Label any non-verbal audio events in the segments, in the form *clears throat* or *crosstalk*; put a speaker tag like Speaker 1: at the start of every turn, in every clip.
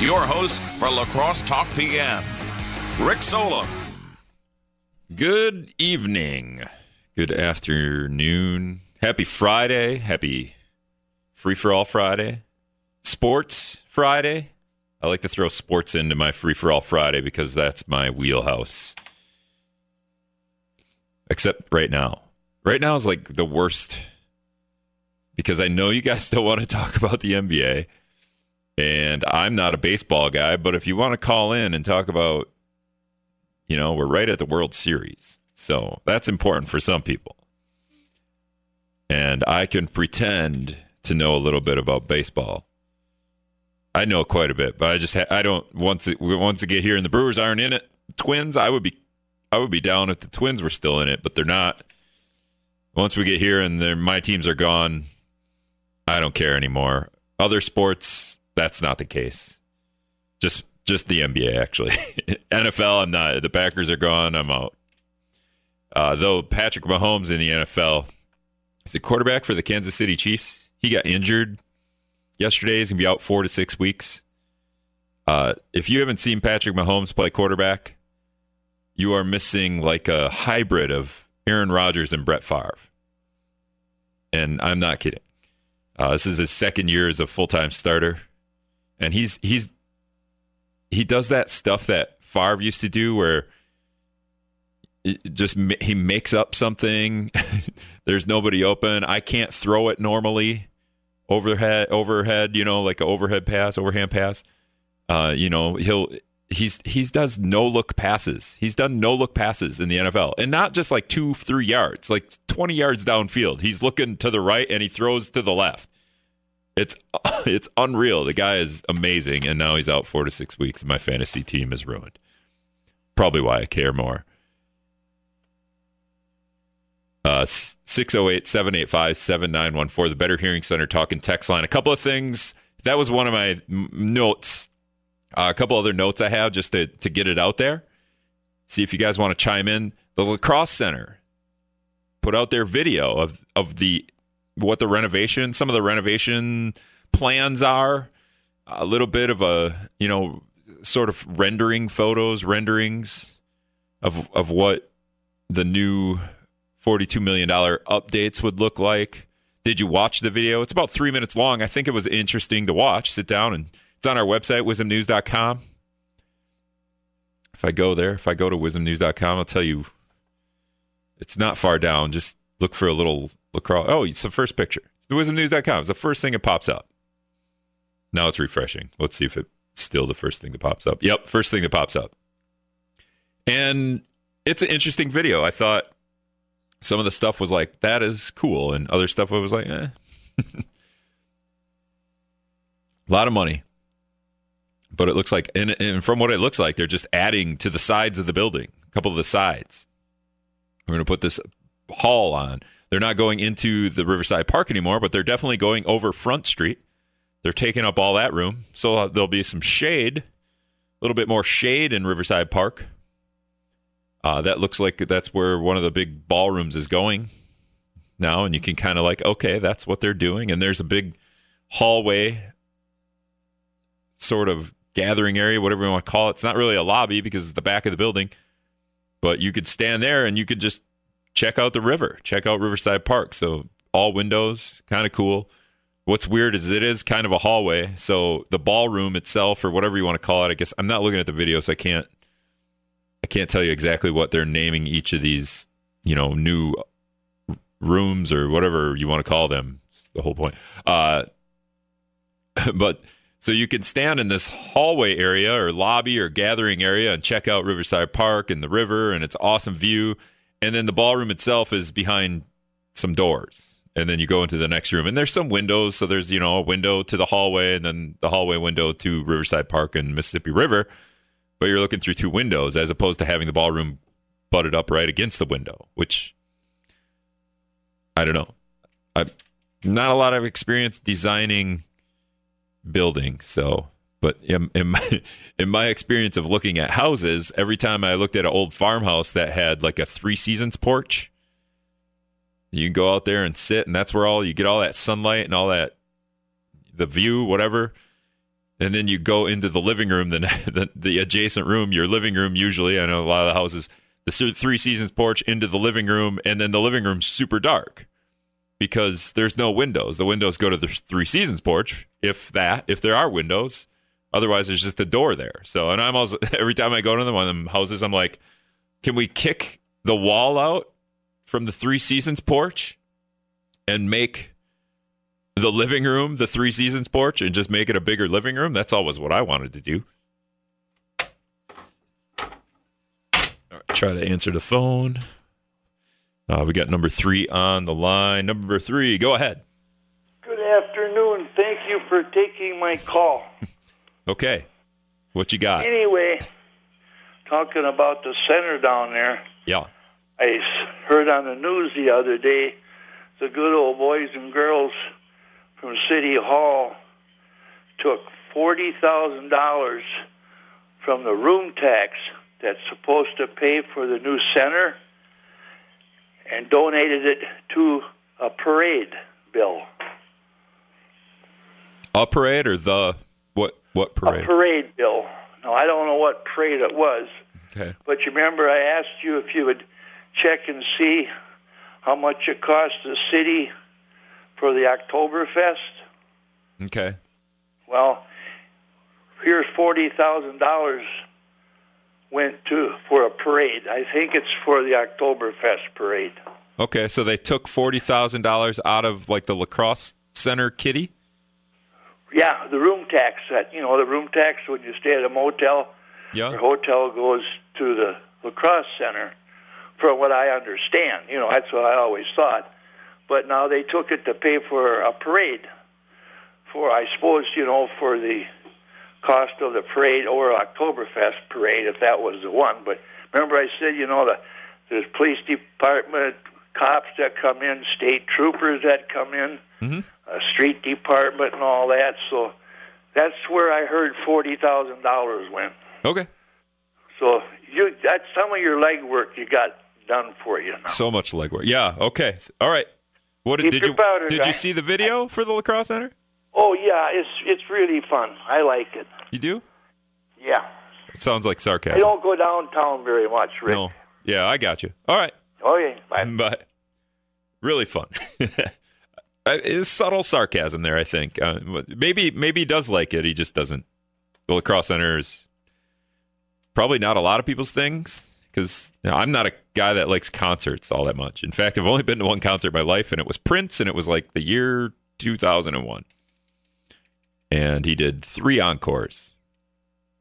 Speaker 1: your host for La Crosse Talk PM, Rick Solem.
Speaker 2: Good evening. Good afternoon. Happy Friday. Happy Free for All Friday. Sports Friday. I like to throw sports into my Free for All Friday because that's my wheelhouse. Except right now. Right now is like the worst because I know you guys *laughs* still want to talk about the NBA. And I'm not a baseball guy, but if you want to call in and talk about, you know, we're right at the World Series. So that's important for some people. And I can pretend to know a little bit about baseball. I know quite a bit, but I just ha- I don't once it, once get here and the Brewers aren't in it. Twins, I would be I would be down if the Twins were still in it, but they're not. Once we get here and my teams are gone, I don't care anymore. Other sports, that's not the case. Just just the NBA actually. *laughs* NFL, I'm not. The Packers are gone. I'm out. Uh, though Patrick Mahomes in the NFL is a quarterback for the Kansas City Chiefs. He got injured yesterday. He's gonna be out four to six weeks. Uh, if you haven't seen Patrick Mahomes play quarterback, you are missing like a hybrid of Aaron Rodgers and Brett Favre. And I'm not kidding. Uh, this is his second year as a full time starter, and he's he's he does that stuff that Favre used to do, where just he makes up something. *laughs* There's nobody open. I can't throw it normally overhead overhead. You know, like an overhead pass, overhand pass. Uh, you know, he'll he's he's does no look passes. He's done no look passes in the NFL, and not just like two three yards, like twenty yards downfield. He's looking to the right and he throws to the left. It's *laughs* it's unreal. The guy is amazing, and now he's out four to six weeks. And My fantasy team is ruined. Probably why I care more. Uh, 608 785 7914, the Better Hearing Center talking text line. A couple of things. That was one of my notes uh, a couple other notes I have just to, to get it out there. See if you guys want to chime in. The La Crosse Center put out their video of, of the what the renovation, some of the renovation plans are. A little bit of a, you know, sort of rendering photos, renderings of of what the new $42 million updates would look like. Did you watch the video? It's about three minutes long. I think it was interesting to watch. Sit down and it's on our website, WIZMnews.com. If I go there, if I go to WIZMnews.com, I'll tell you it's not far down. Just look for a little lacrosse. Oh, it's the first picture. WIZMnews.com. It's the first thing that pops up. Now it's refreshing. Let's see if it's still the first thing that pops up. Yep, first thing that pops up. And it's an interesting video. I thought some of the stuff was like, that is cool. And other stuff I was like, eh. *laughs* a lot of money but it looks like, and, and from what it looks like, they're just adding to the sides of the building, a couple of the sides. We're going to put this hall on. They're not going into the Riverside Park anymore, but they're definitely going over Front Street. They're taking up all that room. So there'll be some shade, a little bit more shade in Riverside Park. Uh, that looks like that's where one of the big ballrooms is going now. And you can kind of like, okay, that's what they're doing. And there's a big hallway sort of gathering area, whatever you want to call it. It's not really a lobby because it's the back of the building, but you could stand there and you could just check out the river, check out Riverside Park. So all windows, kind of cool. What's weird is it is kind of a hallway. So the ballroom itself, or whatever you want to call it, I guess I'm not looking at the video, so I can't I can't tell you exactly what they're naming each of these, you know, new rooms or whatever you want to call them. the whole point. Uh, *laughs* but so you can stand in this hallway area or lobby or gathering area and check out Riverside Park and the river and its awesome view. And then the ballroom itself is behind some doors. And then you go into the next room and there's some windows. So there's, you know, a window to the hallway and then the hallway window to Riverside Park and Mississippi River. But you're looking through two windows as opposed to having the ballroom butted up right against the window, which I don't know. I've not a lot of experience designing buildings So, but in, in, my *laughs* in my experience of looking at houses, every time I looked at an old farmhouse that had like a three seasons porch, you can go out there and sit, and that's where all you get all that sunlight and all that the view, whatever. and then you go into the living room, the, *laughs* the the adjacent room, your living room. Usually, I know a lot of the houses, the three seasons porch into the living room, and then the living room's super dark because there's no windows. The windows go to the three seasons porch, if that, if there are windows. Otherwise, there's just a door there. So, and I'm also *laughs* every time I go to them one of them houses, I'm like, can we kick the wall out from the three seasons porch and make the living room the three seasons porch and just make it a bigger living room? That's always what I wanted to do. try to answer the phone. Uh, we got number three on the line. Number three, go ahead.
Speaker 3: Good afternoon. Thank you for taking my call. *laughs*
Speaker 2: okay. What you got?
Speaker 3: Anyway, talking about the center down there.
Speaker 2: Yeah.
Speaker 3: I heard on the news the other day the good old boys and girls from City Hall took $40,000 from the room tax that's supposed to pay for the new center and donated it to a parade bill.
Speaker 2: A parade or the what? Parade?
Speaker 3: A parade bill. No, I don't know what parade it was.
Speaker 2: Okay.
Speaker 3: But you remember I asked you if you would check and see how much it cost the city for the Oktoberfest.
Speaker 2: Okay.
Speaker 3: Well, here's forty thousand dollars went to for a parade. I think it's for the Oktoberfest parade.
Speaker 2: Okay, so they took forty thousand dollars out of like the lacrosse center kitty.
Speaker 3: Yeah, the room tax. That you know, the room tax when you stay at a motel
Speaker 2: Yeah.
Speaker 3: or hotel goes to the lacrosse center. From what I understand, you know, that's what I always thought. But now they took it to pay for a parade. For I suppose you know for the cost of the parade or Oktoberfest parade, if that was the one. But remember, I said, you know, the there's police department, cops that come in, state troopers that come in,
Speaker 2: Mhm.
Speaker 3: a street department, and all that. So that's where I heard forty thousand dollars went.
Speaker 2: Okay.
Speaker 3: So you that's some of your legwork you got done for you now.
Speaker 2: So much legwork. Yeah. Okay. All right. What did,
Speaker 3: Keep
Speaker 2: did you
Speaker 3: powder
Speaker 2: did
Speaker 3: dry.
Speaker 2: you see the video for the La Crosse Center?
Speaker 3: Oh yeah, it's it's really fun. I like it.
Speaker 2: You do?
Speaker 3: Yeah,
Speaker 2: It sounds like
Speaker 3: I
Speaker 2: sarcasm.
Speaker 3: don't go downtown very much, Rick.
Speaker 2: No. Yeah, I got you. All right.
Speaker 3: Okay, bye.
Speaker 2: but really fun. *laughs* it's subtle sarcasm there, I think. Uh, maybe maybe he does like it. He just doesn't. The La Crosse Center is probably not a lot of people's things because I'm not a guy that likes concerts all that much. In fact, I've only been to one concert in my life, and it was Prince, and it was like the year 2001. And he did three encores.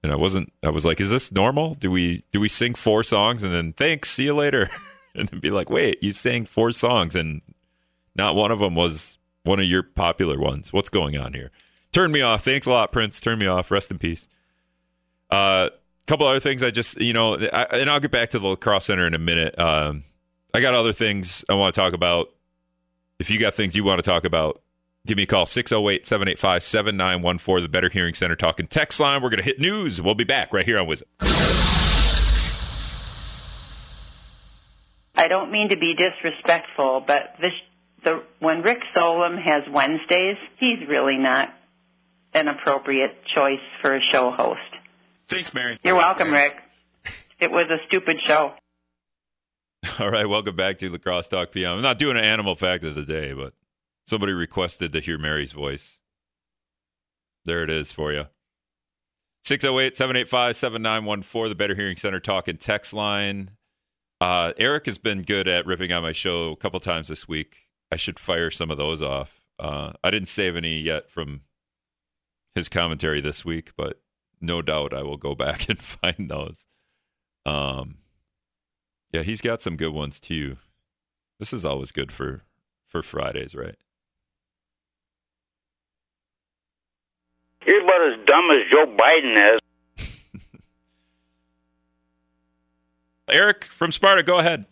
Speaker 2: And I wasn't. I was like, "Is this normal? Do we do we sing four songs and then thanks, see you later?" *laughs* *laughs* and then be like, "Wait, you sang four songs and not one of them was one of your popular ones. What's going on here?" Turn me off. Thanks a lot, Prince. Turn me off. Rest in peace. A uh, couple other things. I just, you know, I, and I'll get back to the La Crosse Center in a minute. Um, I got other things I want to talk about. If you got things you want to talk about, give me a call 608 785 7914, the Better Hearing Center talking text line. We're going to hit news. We'll be back right here on Wizard.
Speaker 4: I don't mean to be disrespectful, but this the when Rick Solem has Wednesdays, he's really not an appropriate choice for a show host.
Speaker 5: Thanks, Mary.
Speaker 4: You're welcome, Rick. It was a stupid show. *laughs*
Speaker 2: All right, welcome back to La Crosse Talk PM. I'm not doing an animal fact of the day, but somebody requested to hear Mary's voice. There it is for you. 608 785 7914, the Better Hearing Center talk and text line. Uh, Eric has been good at ripping on my show a couple times this week. I should fire some of those off. Uh, I didn't save any yet from his commentary this week, but no doubt I will go *laughs* back and find those. Um, yeah, he's got some good ones too. This is always good for for Fridays, right?
Speaker 6: You're about as dumb as Joe Biden is.
Speaker 2: Eric from Sparta, go ahead.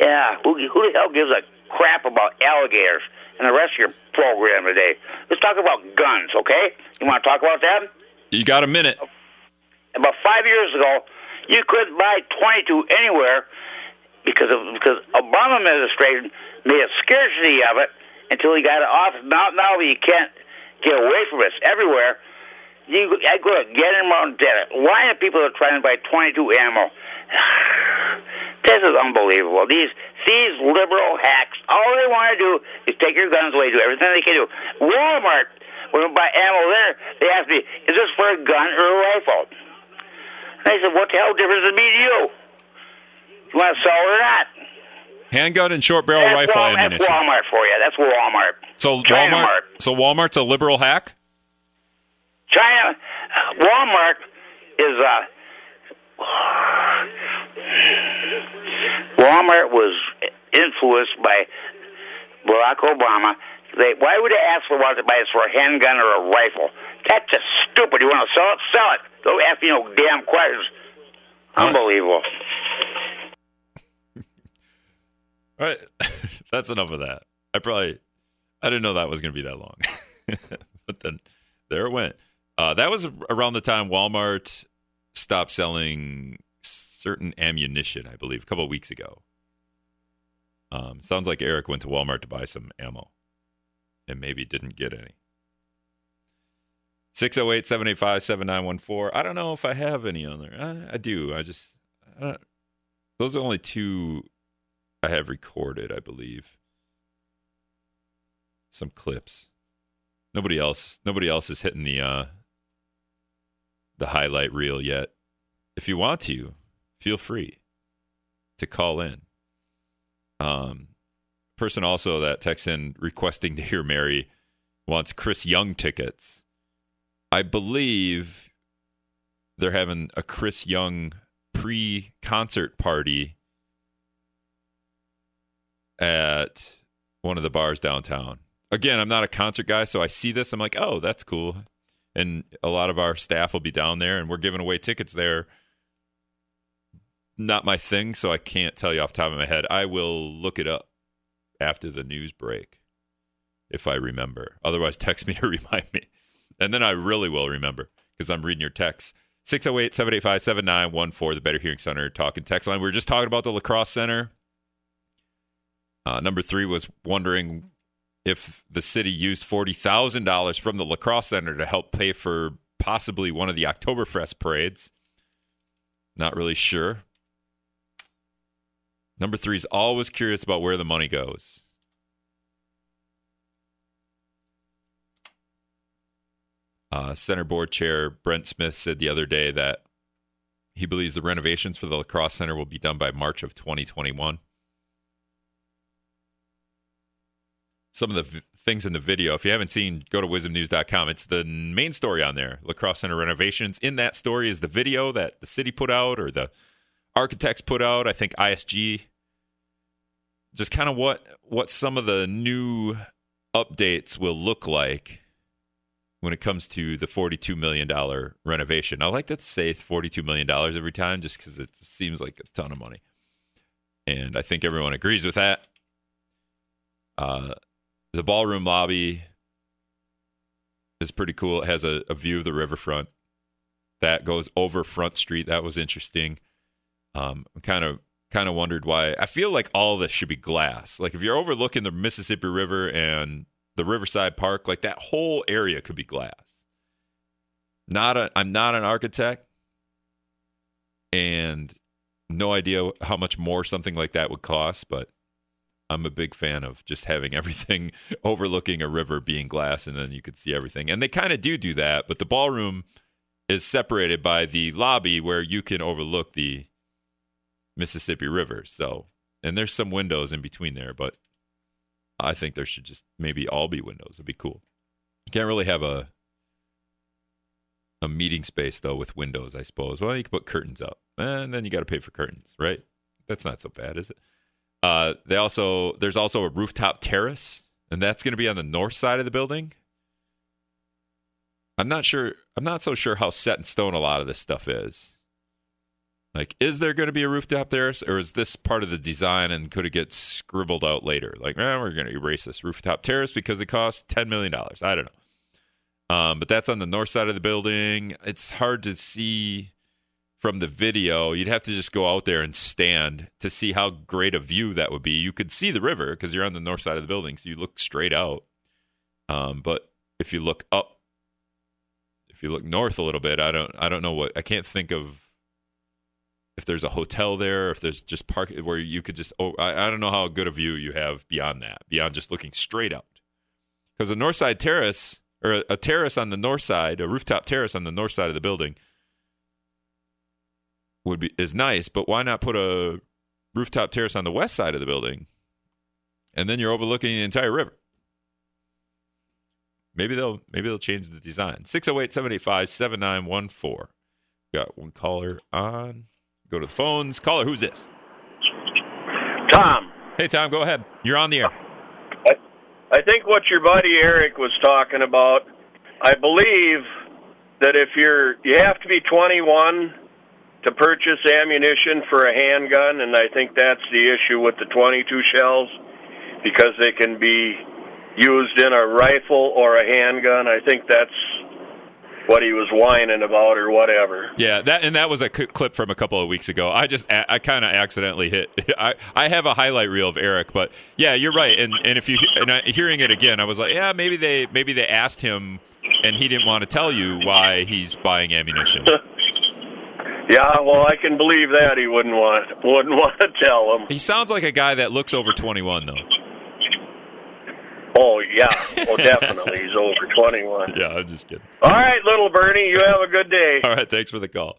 Speaker 6: Yeah, who, who the hell gives a crap about alligators and the rest of your program today? Let's talk about guns, okay? You want to talk about that?
Speaker 2: You got a minute.
Speaker 6: About five years ago, you couldn't buy 22 anywhere because of because Obama administration made a scarcity of it until he got it off. Now, now you can't get away from it. It's everywhere. You, I go to Gander Mountain. People are people trying to buy 22 ammo. *sighs* This is unbelievable. These these liberal hacks, all they want to do is take your guns away, do everything they can do. Walmart, when we buy ammo there, they ask me, is this for a gun or a rifle? And I said, what the hell difference does it mean to you? You want to sell it or not?
Speaker 2: Handgun and short barrel
Speaker 6: That's
Speaker 2: rifle
Speaker 6: Walmart,
Speaker 2: ammunition.
Speaker 6: That's Walmart for you. That's Walmart.
Speaker 2: So
Speaker 6: China
Speaker 2: Walmart.
Speaker 6: Mart.
Speaker 2: So Walmart's a liberal hack.
Speaker 6: China, Walmart is uh, Walmart was influenced by Barack Obama. They, why would they ask for to buy for a handgun or a rifle? That's just stupid. You want to sell it? Sell it. Don't ask me no damn questions. Unbelievable. *laughs*
Speaker 2: All right, *laughs* that's enough of that. I probably I didn't know that was going to be that long, *laughs* but then there it went. Uh, that was around the time Walmart stopped selling certain ammunition, I believe, a couple weeks ago. Um, sounds like Eric went to Walmart to buy some ammo and maybe didn't get any. 608 785 7914. I don't know if I have any on there. I, I do. I just, I those are only two I have recorded, I believe. Some clips. Nobody else nobody else is hitting the uh the highlight reel yet. If you want to, feel free to call in. Um person also that texts in requesting to hear Mary wants Chris Young tickets. I believe they're having a Chris Young pre-concert party at one of the bars downtown. Again, I'm not a concert guy, so I see this. I'm like, oh, that's cool. And a lot of our staff will be down there, and we're giving away tickets there. Not my thing, so I can't tell you off the top of my head. I will look it up after the news break if I remember. Otherwise, *laughs* text me to remind me. And then I really will remember because I'm reading your texts. 608 785 7914, the Better Hearing Center talking text line. We were just talking about the La Crosse Center. Uh, number three was wondering if the city used $40,000 from the La Crosse Center to help pay for possibly one of the Oktoberfest parades. Not really sure. Number three is always curious about where the money goes. Uh, center board chair Brent Smith said the other day that he believes the renovations for the La Crosse Center will be done by March of 2021. Some of the v- things in the video. If you haven't seen, go to WIZMnews.com. It's the main story on there. La Crosse Center renovations. In that story is the video that the city put out or the architects put out. I think ISG. Just kind of what what some of the new updates will look like when it comes to the $42 million renovation. I like to say $42 million every time just because it seems like a ton of money. And I think everyone agrees with that. Uh, the ballroom lobby is pretty cool. It has a, a view of the riverfront that goes over Front Street. That was interesting. Um, kind of kind of wondered why. I feel like all this should be glass. Like if you're overlooking the Mississippi River and the Riverside Park, like that whole area could be glass. Not a. I'm not an architect, and no idea how much more something like that would cost, but I'm a big fan of just having everything *laughs* overlooking a river being glass and then you could see everything. And they kind of do do that, but the ballroom is separated by the lobby where you can overlook the Mississippi River. So, and there's some windows in between there, but I think there should just maybe all be windows. It'd be cool. You can't really have a a meeting space though with windows, I suppose. Well, you can put curtains up, and then you got to pay for curtains, right? That's not so bad, is it? Uh, they also there's also a rooftop terrace, and that's going to be on the north side of the building. I'm not sure. I'm not so sure how set in stone a lot of this stuff is. Like, is there going to be a rooftop terrace, or is this part of the design and could it get scribbled out later? Like, eh, we're going to erase this rooftop terrace because it costs ten million dollars. I don't know. Um, but that's on the north side of the building. It's hard to see from the video, you'd have to just go out there and stand to see how great a view that would be. You could see the river because you're on the north side of the building, so you look straight out. Um, but if you look up if you look north a little bit, I don't I don't know what I can't think of if there's a hotel there, if there's just park where you could just oh I, I don't know how good a view you have beyond that, beyond just looking straight out. Because a north side terrace or a, a terrace on the north side, a rooftop terrace on the north side of the building would be is nice, but why not put a rooftop terrace on the west side of the building? And then you're overlooking the entire river. Maybe they'll maybe they'll change the design. 608-785-7914. Got one caller on. Go to the phones. Caller, who's this?
Speaker 5: Tom,
Speaker 2: Hey Tom, go ahead. You're on the air.
Speaker 5: I think what your buddy Eric was talking about, I believe that if you're you have to be 21 to purchase ammunition for a handgun and I think that's the issue with the 22 shells because they can be used in a rifle or a handgun. I think that's what he was whining about or whatever.
Speaker 2: Yeah, that and that was a c- clip from a couple of weeks ago. I just I kind of accidentally hit. *laughs* I I have a highlight reel of Eric, but yeah, you're right. And and if you and I, hearing it again, I was like, yeah, maybe they maybe they asked him, and he didn't want to tell you why he's buying ammunition. *laughs*
Speaker 5: Yeah, well, I can believe that he wouldn't want wouldn't *laughs* want to tell him.
Speaker 2: he sounds like a guy that looks over 21, though.
Speaker 5: Oh yeah, well definitely he's over 21. *laughs*
Speaker 2: Yeah, I'm just kidding.
Speaker 5: All right, little Bernie, you have a good day.
Speaker 2: All right, thanks for the call.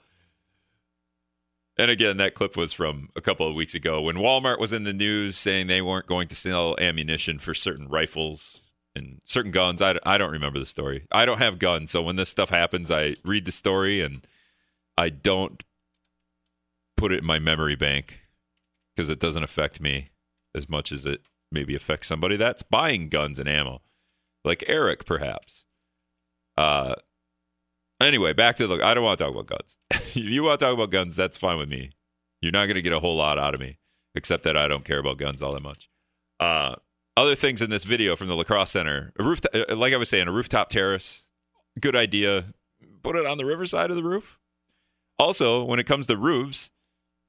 Speaker 2: And again, that clip was from a couple of weeks ago when Walmart was in the news saying they weren't going to sell ammunition for certain rifles and certain guns. I, I don't remember the story. I don't have guns, so when this stuff happens, I read the story and I don't put it in my memory bank because it doesn't affect me as much as it maybe affects somebody that's buying guns and ammo, like Eric, perhaps. Uh, Anyway, back to the. Look. I don't want to talk about guns. *laughs* if you want to talk about guns, that's fine with me. You're not going to get a whole lot out of me, except that I don't care about guns all that much. Uh, other things in this video from the La Crosse Center, a roof, uh, like I was saying, a rooftop terrace. Good idea. Put it on the riverside of the roof. Also, when it comes to roofs,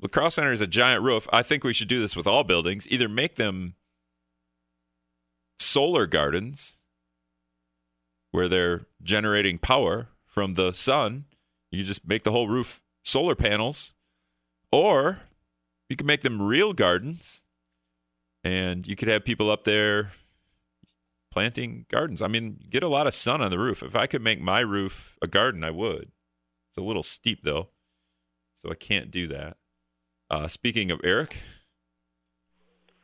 Speaker 2: La Crosse Center is a giant roof. I think we should do this with all buildings. Either make them solar gardens, where they're generating power from the sun. You just make the whole roof solar panels, or you can make them real gardens, and you could have people up there planting gardens. I mean, get a lot of sun on the roof. If I could make my roof a garden, I would. It's a little steep though, so I can't do that. Uh, speaking of Eric,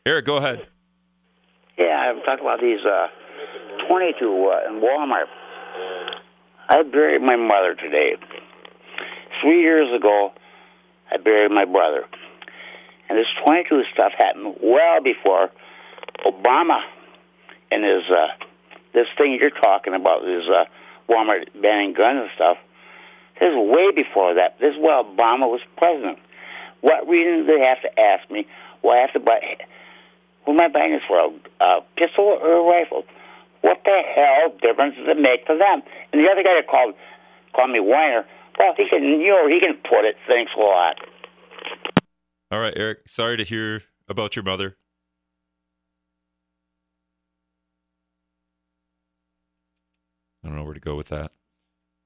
Speaker 2: Eric, go ahead.
Speaker 6: Yeah, I'm talking about these uh, 22 uh, in Walmart. I buried my mother today. Three years ago, I buried my brother. And this 22 stuff happened well before Obama and his uh, this thing you're talking about, this uh, Walmart banning guns and stuff. This is way before that. This is while Obama was president. What reason do they have to ask me? Well, I have to buy? Who am I buying this for? A, pistol or a rifle? What the hell difference does it make to them? And the other guy that called called me whiner. Well, he can, you know, he can put it. Thanks a lot.
Speaker 2: All right, Eric. Sorry to hear about your mother. I don't know where to go with that.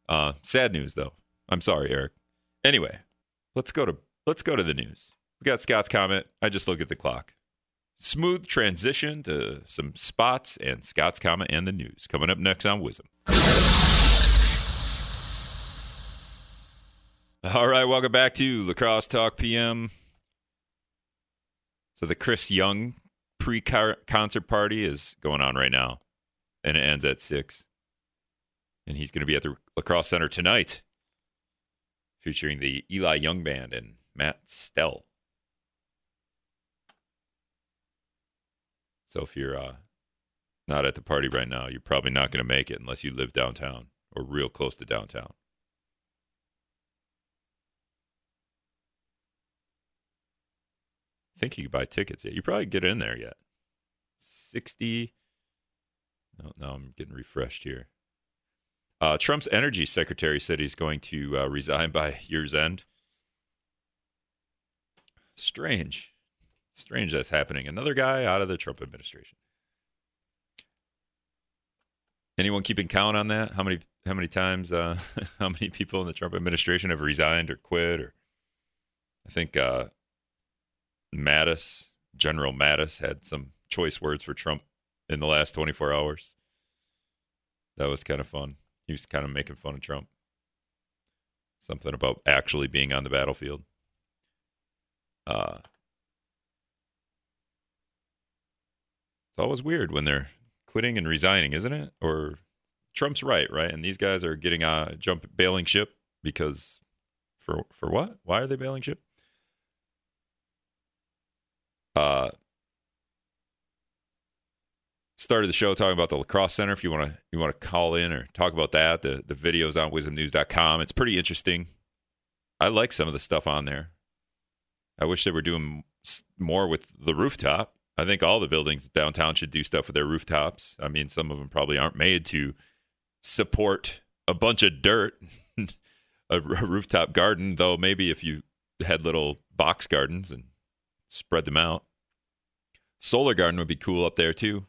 Speaker 2: Uh, sad news, though. I'm sorry, Eric. Anyway, let's go to let's go to the news. We got Scott's comment. I just look at the clock. Smooth transition to some spots and Scott's comment and the news coming up next on WIZM. All right, welcome back to La Crosse Talk PM. So the Chris Young pre-concert party is going on right now, and it ends at six. And he's going to be at the La Crosse Center tonight, featuring the Eli Young Band and Matt Stell. So if you're uh, not at the party right now, you're probably not going to make it unless you live downtown or real close to downtown. I think you could buy tickets yet. You probably get in there yet. 60. No, no, I'm getting refreshed here. Uh, Trump's energy secretary said he's going to uh, resign by year's end. Strange. Strange that's happening. Another guy out of the Trump administration. Anyone keeping count on that? How many how many times uh, *laughs* how many people in the Trump administration have resigned or quit or I think uh, Mattis, General Mattis had some choice words for Trump in the last 24 hours. That was kind of fun. He was kind of making fun of Trump. Something about actually being on the battlefield. Uh, it's always weird when they're quitting and resigning, isn't it? Or Trump's right, right? And these guys are getting a jump bailing ship because for for what? Why are they bailing ship? Uh started the show talking about the La Crosse Center if you want to you want to call in or talk about that the the videos on WIZMnews.com it's pretty interesting. I like some of the stuff on there. I wish they were doing more with the rooftop. I think all the buildings downtown should do stuff with their rooftops. I mean some of them probably aren't made to support a bunch of dirt *laughs* a rooftop garden though maybe if you had little box gardens and spread them out. Solar garden would be cool up there too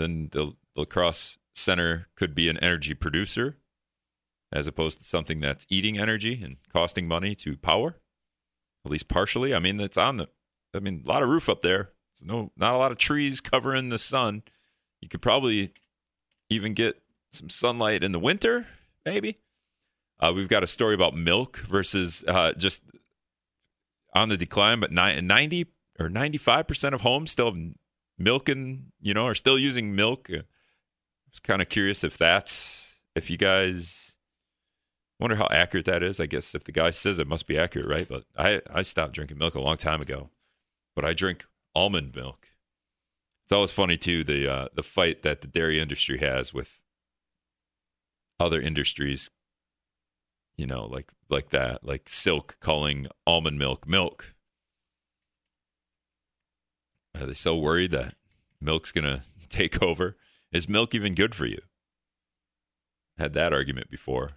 Speaker 2: then the lacrosse center could be an energy producer as opposed to something that's eating energy and costing money to power, at least partially. I mean, it's on the, I mean, a lot of roof up there. There's no, not a lot of trees covering the sun. You could probably even get some sunlight in the winter, maybe. Uh, we've got a story about milk versus uh, just on the decline, but 90 or 95% of homes still have milking, you know, are still using milk. I was kind of curious if that's if you guys wonder how accurate that is. I guess if the guy says it must be accurate, right? But I I stopped drinking milk a long time ago, but I drink almond milk. It's always funny too the uh, the fight that the dairy industry has with other industries. You know, like like that, like Silk calling almond milk milk are they so worried that milk's going *laughs* to take over? Is milk even good for you? Had that argument before.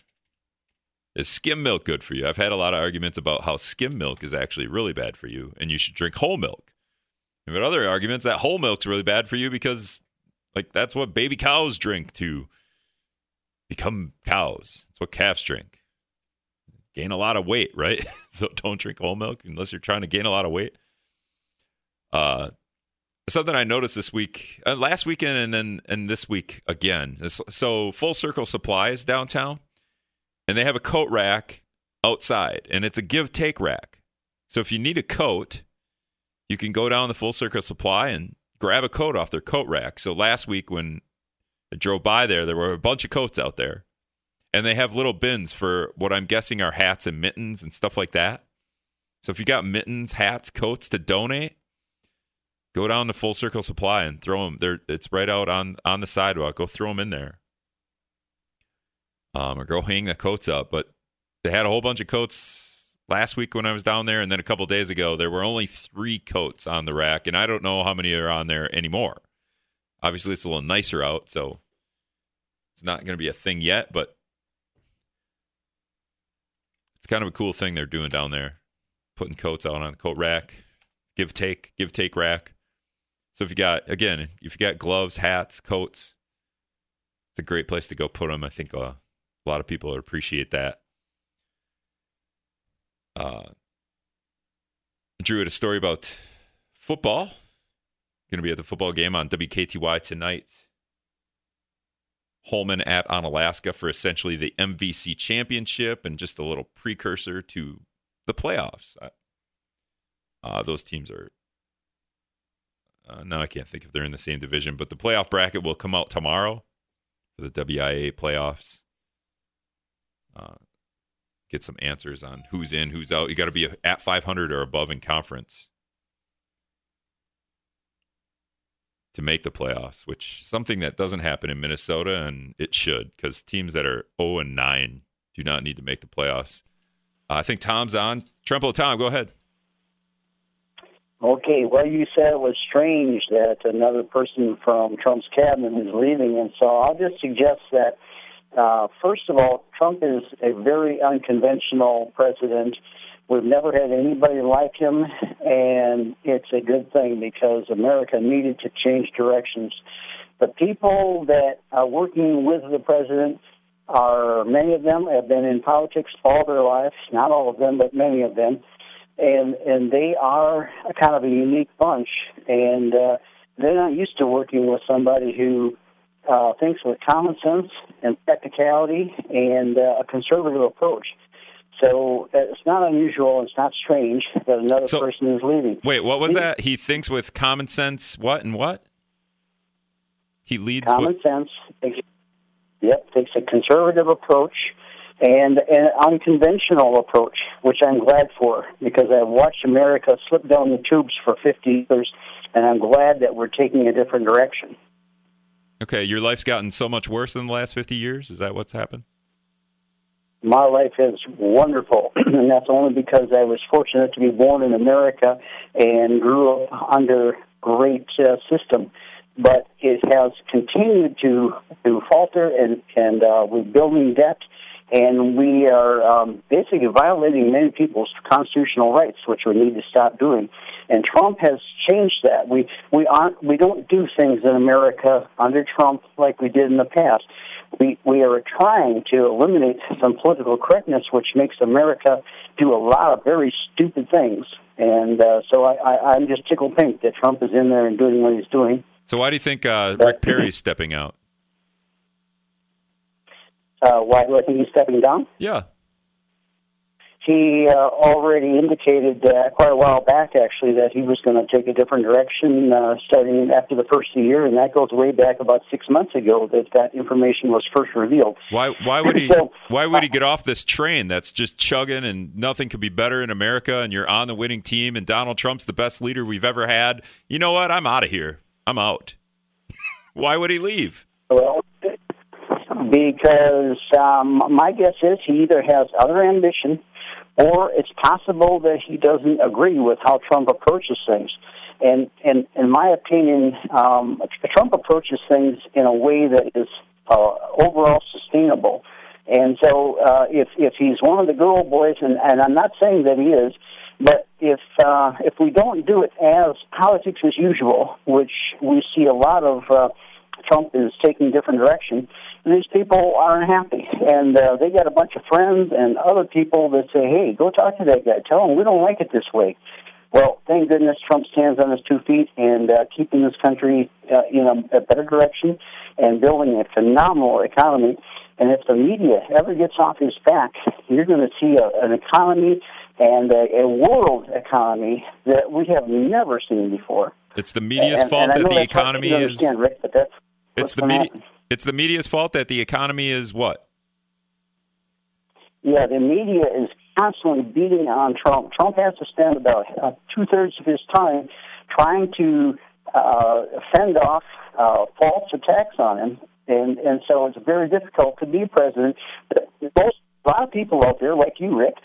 Speaker 2: Is skim milk good for you? I've had a lot of arguments about how skim milk is actually really bad for you and you should drink whole milk. I've had other arguments that whole milk's really bad for you because like that's what baby cows drink to become cows. That's what calves drink. Gain a lot of weight, *laughs* right? so don't drink whole milk unless you're trying to gain a lot of weight. Uh, something I noticed this week, uh, last weekend, and then and this week again. So Full Circle Supplies downtown, and they have a coat rack outside, and it's a give take rack. So if you need a coat, you can go down the Full Circle Supply and grab a coat off their coat rack. So last week when I drove by there, there were a bunch of coats out there, and they have little bins for what I'm guessing are hats and mittens and stuff like that. So if you got mittens, hats, coats to donate, Go down to Full Circle Supply and throw them. There, it's right out on on the sidewalk. Go throw them in there. Um, or go hang the coats up. But they had a whole bunch of coats last week when I was down there, and then a couple days ago there were only three coats on the rack, and I don't know how many are on there anymore. Obviously, it's a little nicer out, so it's not going to be a thing yet, but it's kind of a cool thing they're doing down there, putting coats out on the coat rack, give take, give take rack. So if you got again, if you got gloves, hats, coats, it's a great place to go put them. I think uh, a lot of people appreciate that. Uh, Drew had a story about football. Going to be at the football game on WKTY tonight. Holmen at Onalaska for essentially the MVC championship and just a little precursor to the playoffs. Uh, those teams are uh, no, I can't think if they're in the same division, but the playoff bracket will come out tomorrow for the WIA playoffs. Uh, get some answers on who's in, who's out. You got to be at 500 or above in conference to make the playoffs, which something that doesn't happen in Minnesota, and it should because teams that are 0 and 9 do not need to make the playoffs. Uh, I think Tom's on. Trempo, Tom, go ahead.
Speaker 7: Okay, well, you said it was strange that another person from Trump's cabinet is leaving, and so I'll just suggest that, uh, first of all, Trump is a very unconventional president. We've never had anybody like him, and it's a good thing because America needed to change directions. The people that are working with the president are many of them have been in politics all their lives. Not all of them, but many of them, and and they are a kind of a unique bunch. And uh, they're not used to working with somebody who uh, thinks with common sense and practicality and uh, a conservative approach. So uh, it's not unusual. It's not strange that another
Speaker 2: So-
Speaker 7: person is leaving.
Speaker 2: Wait, what was that? He thinks with common sense. What and what? He leads.
Speaker 7: Common
Speaker 2: With,
Speaker 7: sense. Yep, takes a conservative approach and an unconventional approach, which I'm glad for because I've watched America slip down the tubes for 50 years, and I'm glad that we're taking a different direction.
Speaker 2: okay, your life's gotten so much worse in the last fifty years. Is that what's happened?
Speaker 7: my life is wonderful, *clears throat* and that's only because I was fortunate to be born in America and grew up under great uh, system. But it has continued to to falter, and and uh, we're building debt, and we are um, basically violating many people's constitutional rights, which we need to stop doing. And Trump has changed that. We we aren't we don't do things in America under Trump like we did in the past we we are trying to eliminate some political correctness, which makes America do a lot of very stupid things. And uh, so I, I, I'm just tickled pink that Trump is in there and doing what he's doing.
Speaker 2: So why do you think uh, Rick Perry's stepping out?
Speaker 7: Uh, why do I think he's stepping down?
Speaker 2: Yeah.
Speaker 7: He uh, already indicated uh, quite a while back, actually, that he was going to take a different direction uh, starting after the first year, and that goes way back about six months ago that that information was first revealed.
Speaker 2: Why why would he
Speaker 7: So-
Speaker 2: why would he get off this train that's just chugging and nothing could be better in America and you're on the winning team and Donald Trump's the best leader we've ever had? You know what? I'm out of here. I'm out. *laughs* why would he leave?
Speaker 7: Well, because um, my guess is he either has other ambition or it's possible that he doesn't agree with how Trump approaches things. And, and in my opinion, um, Trump approaches things in a way that is uh, overall sustainable. And so, uh, if if he's one of the old boys, and, and I'm not saying that he is, but if uh, if we don't do it as politics as usual, which we see a lot of, uh, Trump is taking different direction. These people aren't happy, and uh, they got a bunch of friends and other people that say, "Hey, go talk to that guy. Tell him we don't like it this way." Well, thank goodness Trump stands on his two feet and uh, keeping this country uh, in a, a better direction and building a phenomenal economy. And if the media ever gets off his back, you're going to see a, an economy and a, a world economy that we have never seen before.
Speaker 2: It's the media's
Speaker 7: And-
Speaker 2: fault
Speaker 7: and
Speaker 2: that the
Speaker 7: that's hard for
Speaker 2: economy is
Speaker 7: Rick,
Speaker 2: it's the media. It's the media's fault that the economy is what?
Speaker 7: Yeah, the media is constantly beating on Trump. Trump has to spend about uh, two thirds of his time trying to uh, fend off uh, false attacks on him, and and so it's very difficult to be president. Most a lot of people out there, like you, Rick,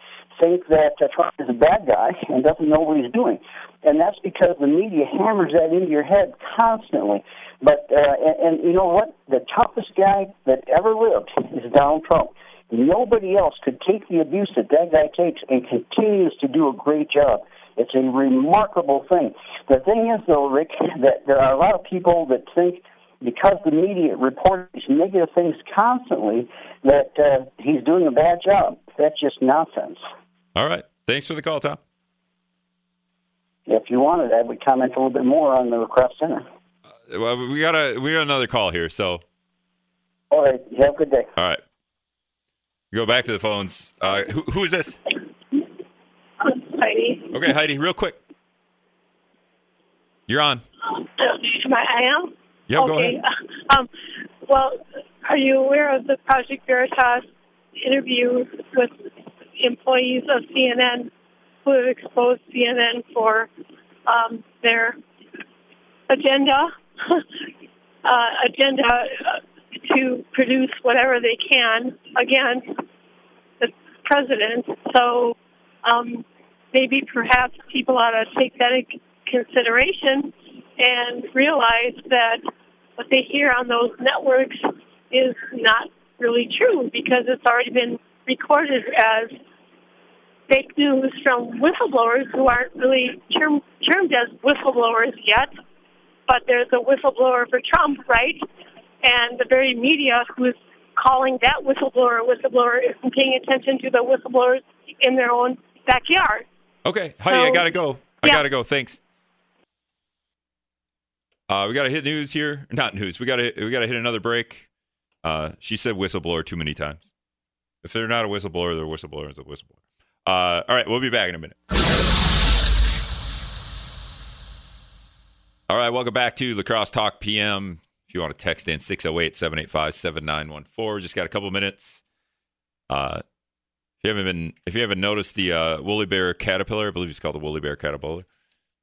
Speaker 7: think that uh, Trump is a bad guy and doesn't know what he's doing, and that's because the media hammers that into your head constantly. But uh, and, and you know what? The toughest guy that ever lived is Donald Trump. Nobody else could take the abuse that that guy takes and continues to do a great job. It's a remarkable thing. The thing is, though, Rick, that there are a lot of people that think because the media reports negative things constantly that uh, he's doing a bad job. That's just nonsense.
Speaker 2: All right. Thanks for the call, Tom.
Speaker 7: If you wanted, I would comment a little bit more on the Cross Center.
Speaker 2: Well, we got a we got another call here, so
Speaker 7: All right. You have a good day.
Speaker 2: all right. Go back to the phones. Uh, who, who is this?
Speaker 8: Heidi.
Speaker 2: Okay, Heidi, real quick. You're on.
Speaker 8: Am I, I am?
Speaker 2: Yeah, go
Speaker 8: okay.
Speaker 2: ahead. *laughs*
Speaker 8: Um, well, are you aware of the Project Veritas interview with employees of CNN who have exposed CNN for um, their agenda, *laughs* uh, agenda uh, to produce whatever they can against the president? So um, maybe perhaps people ought to take that into consideration and realize that what they hear on those networks is not really true because it's already been recorded as fake news from whistleblowers who aren't really term, termed as whistleblowers yet. but there's a whistleblower for Trump, right? And the very media who's calling that whistleblower a whistleblower isn't paying attention to the whistleblowers in their own backyard.
Speaker 2: Okay, Heidi, I gotta go. I
Speaker 8: Yeah.
Speaker 2: gotta go. Thanks. Uh, we gotta hit news here. Not news. We gotta we gotta hit another break. Uh, she said whistleblower too many times. If they're not a whistleblower, they're a whistleblower. Is a whistleblower. Uh, all right, we'll be back in a minute. All right, welcome back to La Crosse Talk PM. If you want to text in 608 785 7914, just got a couple minutes. Uh, if you haven't been, if you haven't noticed the uh, woolly bear caterpillar, I believe it's called the woolly bear caterpillar,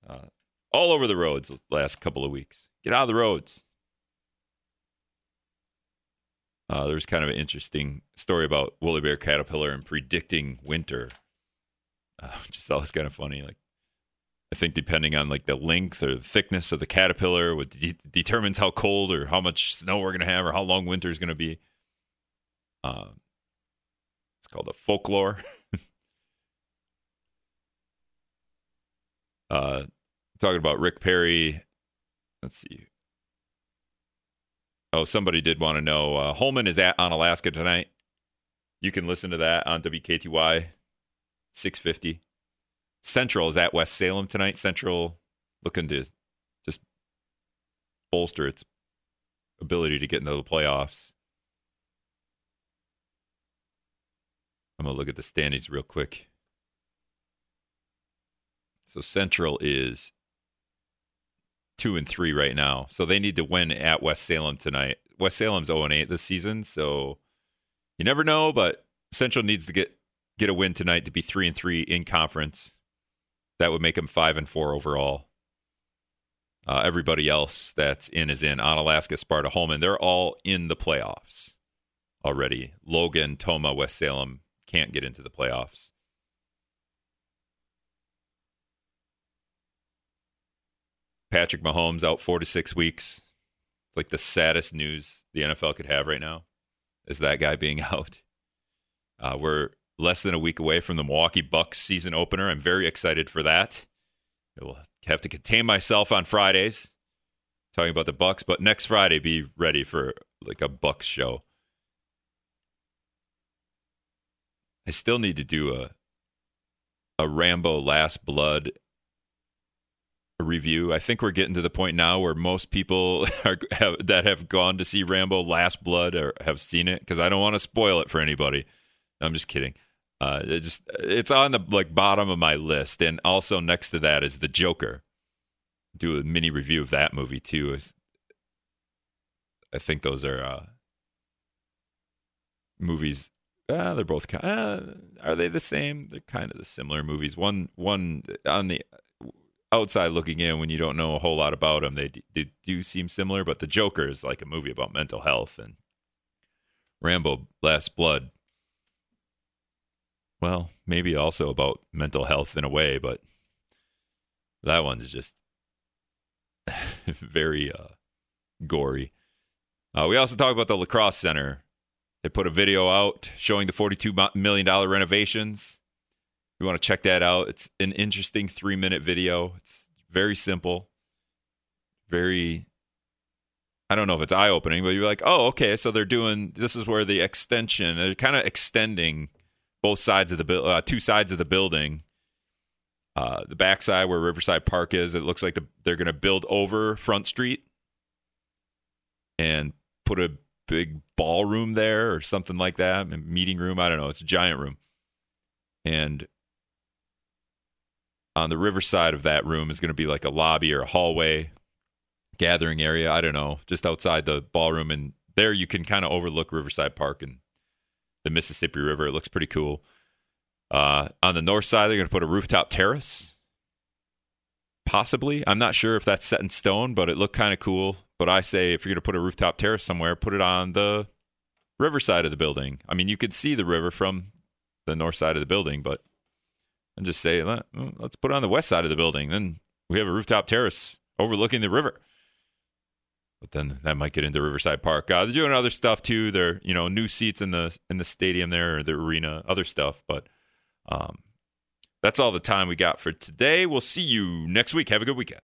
Speaker 2: uh, all over the roads the last couple of weeks. Get out of the roads. Uh, there's kind of an interesting story about woolly bear caterpillar and predicting winter, uh, *laughs* which is always kind of funny. Like, I think depending on like the length or the thickness of the caterpillar, would de- determines how cold or how much snow we're gonna have or how long winter is gonna be. Um, it's called a folklore. *laughs* uh, talking about Rick Perry. Let's see. Oh, somebody did want to know. Uh, Holmen is at Onalaska tonight. You can listen to that on WKTY 650. Central is at West Salem tonight. Central looking to just bolster its ability to get into the playoffs. I'm gonna look at the standings real quick. So Central is two and three right now. So they need to win at West Salem tonight. West Salem's 0 and 8 this season, so you never know, but Central needs to get get a win tonight to be three and three in conference. That would make them five and four overall. Uh, everybody else that's in is in. Onalaska, Sparta, Holmen, they're all in the playoffs already. Logan, Tomah, West Salem can't get into the playoffs. Patrick Mahomes out four to six weeks. It's like the saddest news the NFL could have right now is that guy being *laughs* out. Uh, we're less than a week away from the Milwaukee Bucks season opener. I'm very excited for that. I will have to contain myself on Fridays talking about the Bucks, but next Friday be ready for like a Bucks show. I still need to do a a Rambo Last Blood review. I think we're getting to the point now where most people *laughs* are, have, that have gone to see Rambo Last Blood or have seen it because I don't want to spoil it for anybody. I'm just kidding. Uh, it just it's on the like bottom of my list, and also next to that is the Joker. Do a mini review of that movie too. I think those are uh, movies. Uh, they're both kind. Uh, are they the same? They're kind of the similar movies. One one on the outside looking in, when you don't know a whole lot about them, they, d- they do seem similar. But the Joker is like a movie about mental health, and Rambo: Last Blood well, maybe also about mental health in a way, but that one's just *laughs* very uh, gory. Uh, we also talk about the La Crosse Center. They put a video out showing the $42 million renovations. If you want to check that out, it's an interesting three minute video. It's very simple, very I don't know if it's eye opening, but you're like, oh, okay, so they're doing this is where the extension, they're kind of extending both sides of the building, uh, two sides of the building. Uh, the backside where Riverside Park is, it looks like the, they're going to build over Front Street and put a big ballroom there or something like that, a meeting room. I don't know. It's a giant room. And on the riverside of that room is going to be like a lobby or a hallway gathering area. I don't know, just outside the ballroom. And there you can kind of overlook Riverside Park and the Mississippi River. It looks pretty cool. Uh, on the north side, they're going to put a rooftop terrace. Possibly. I'm not sure if that's set in stone, but it looked kind of cool. But I say if you're going to put a rooftop terrace somewhere, put it on the riverside of the building. I mean, you could see the river from the north side of the building, but and just say, "Let- let's put it on the west side of the building. Then we have a rooftop terrace overlooking the river. But then that might get into Riverside Park. Uh, they're doing other stuff too. They're you know new seats in the in the stadium there, or the arena, other stuff. But um, that's all the time we got for today. We'll see you next week. Have a good weekend.